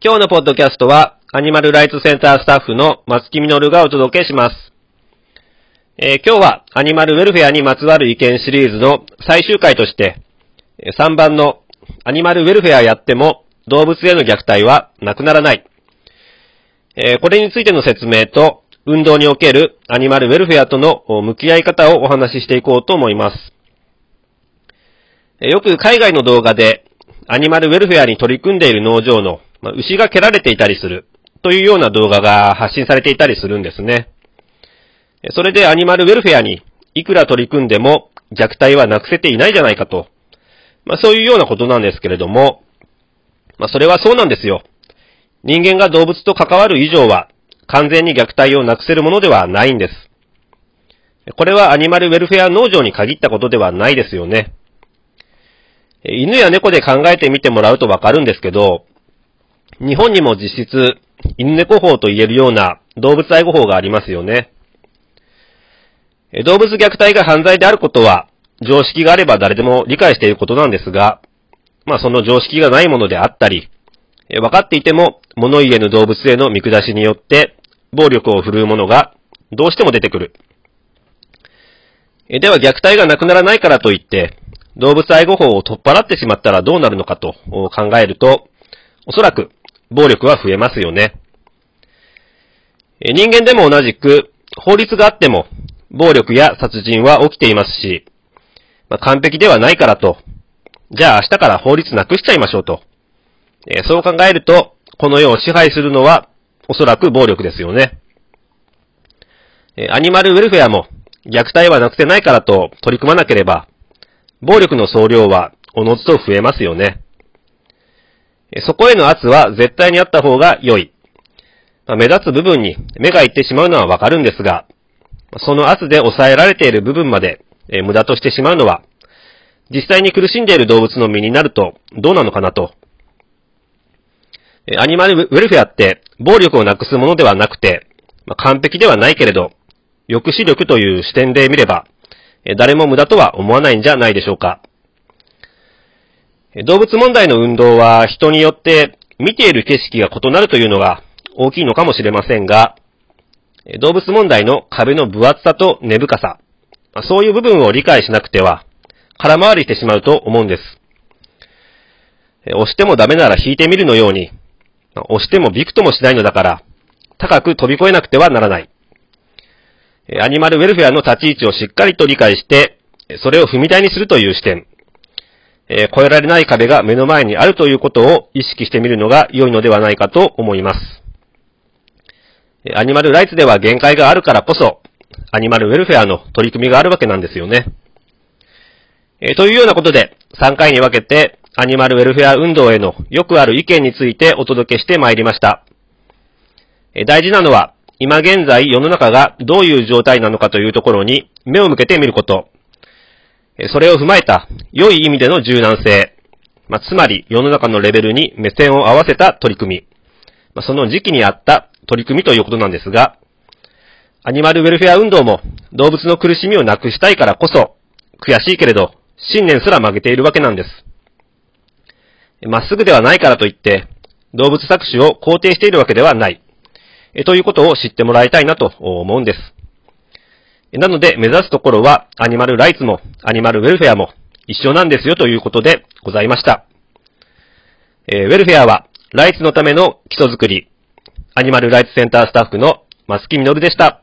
今日のポッドキャストは、アニマルライツセンタースタッフの松木みのるがお届けします。えー今日はアニマルウェルフェアにまつわる意見シリーズの最終回として、3番のアニマルウェルフェアやっても動物への虐待はなくならない。えーこれについての説明と、運動におけるアニマルウェルフェアとの向き合い方をお話ししていこうと思います。よく海外の動画で、アニマルウェルフェアに取り組んでいる農場の、まあ牛が蹴られていたりする、というような動画が発信されていたりするんですね。それでアニマルウェルフェアにいくら取り組んでも虐待はなくせていないじゃないかと。まあそういうようなことなんですけれども、まあそれはそうなんですよ。人間が動物と関わる以上は完全に虐待をなくせるものではないんです。これはアニマルウェルフェア農場に限ったことではないですよね。犬や猫で考えてみてもらうとわかるんですけど、日本にも実質、犬猫法と言えるような動物愛護法がありますよね。動物虐待が犯罪であることは、常識があれば誰でも理解していることなんですが、まあその常識がないものであったり、分かっていても物言えぬ動物への見下しによって暴力を振るうものがどうしても出てくる。では虐待がなくならないからといって、動物愛護法を取っ払ってしまったらどうなるのかと考えると、おそらく暴力は増えますよね。人間でも同じく、法律があっても、暴力や殺人は起きていますし、まあ、完璧ではないからと、じゃあ明日から法律なくしちゃいましょうと。えそう考えると、この世を支配するのは、おそらく暴力ですよね。えアニマルウェルフェアも、虐待はなくてないからと取り組まなければ、暴力の総量はおのずと増えますよね。そこへの圧は絶対にあった方が良い。目立つ部分に目がいってしまうのはわかるんですが、その圧で抑えられている部分まで、無駄としてしまうのは、実際に苦しんでいる動物の身になるとどうなのかなと。アニマルウェルフェアって暴力をなくすものではなくて、完璧ではないけれど、抑止力という視点で見れば、誰も無駄とは思わないんじゃないでしょうか。動物問題の運動は人によって見ている景色が異なるというのが大きいのかもしれませんが、動物問題の壁の分厚さと根深さ、そういう部分を理解しなくては、空回りしてしまうと思うんです。押してもダメなら引いてみるのように、押してもびくともしないのだから、高く飛び越えなくてはならない。アニマルウェルフェアの立ち位置をしっかりと理解して、それを踏み台にするという視点。えー越えられない壁が目の前にあるということを意識してみるのが良いのではないかと思います。アニマルライツでは限界があるからこそ、アニマルウェルフェアの取り組みがあるわけなんですよね。えーというようなことで、3回に分けて、アニマルウェルフェア運動へのよくある意見についてお届けしてまいりました。えー大事なのは、今現在世の中がどういう状態なのかというところに目を向けてみること。それを踏まえた良い意味での柔軟性。まあ、つまり世の中のレベルに目線を合わせた取り組み。まあ、その時期にあった取り組みということなんですが、アニマルウェルフェア運動も動物の苦しみをなくしたいからこそ、悔しいけれど、信念すら曲げているわけなんです。まっすぐではないからといって、動物搾取を肯定しているわけではない。えということを知ってもらいたいなと思うんです。なので、目指すところは、アニマルライツも、アニマルウェルフェアも一緒なんですよということでございました。えーウェルフェアは、ライツのための基礎づくり、アニマルライツセンタースタッフの松木みのるでした。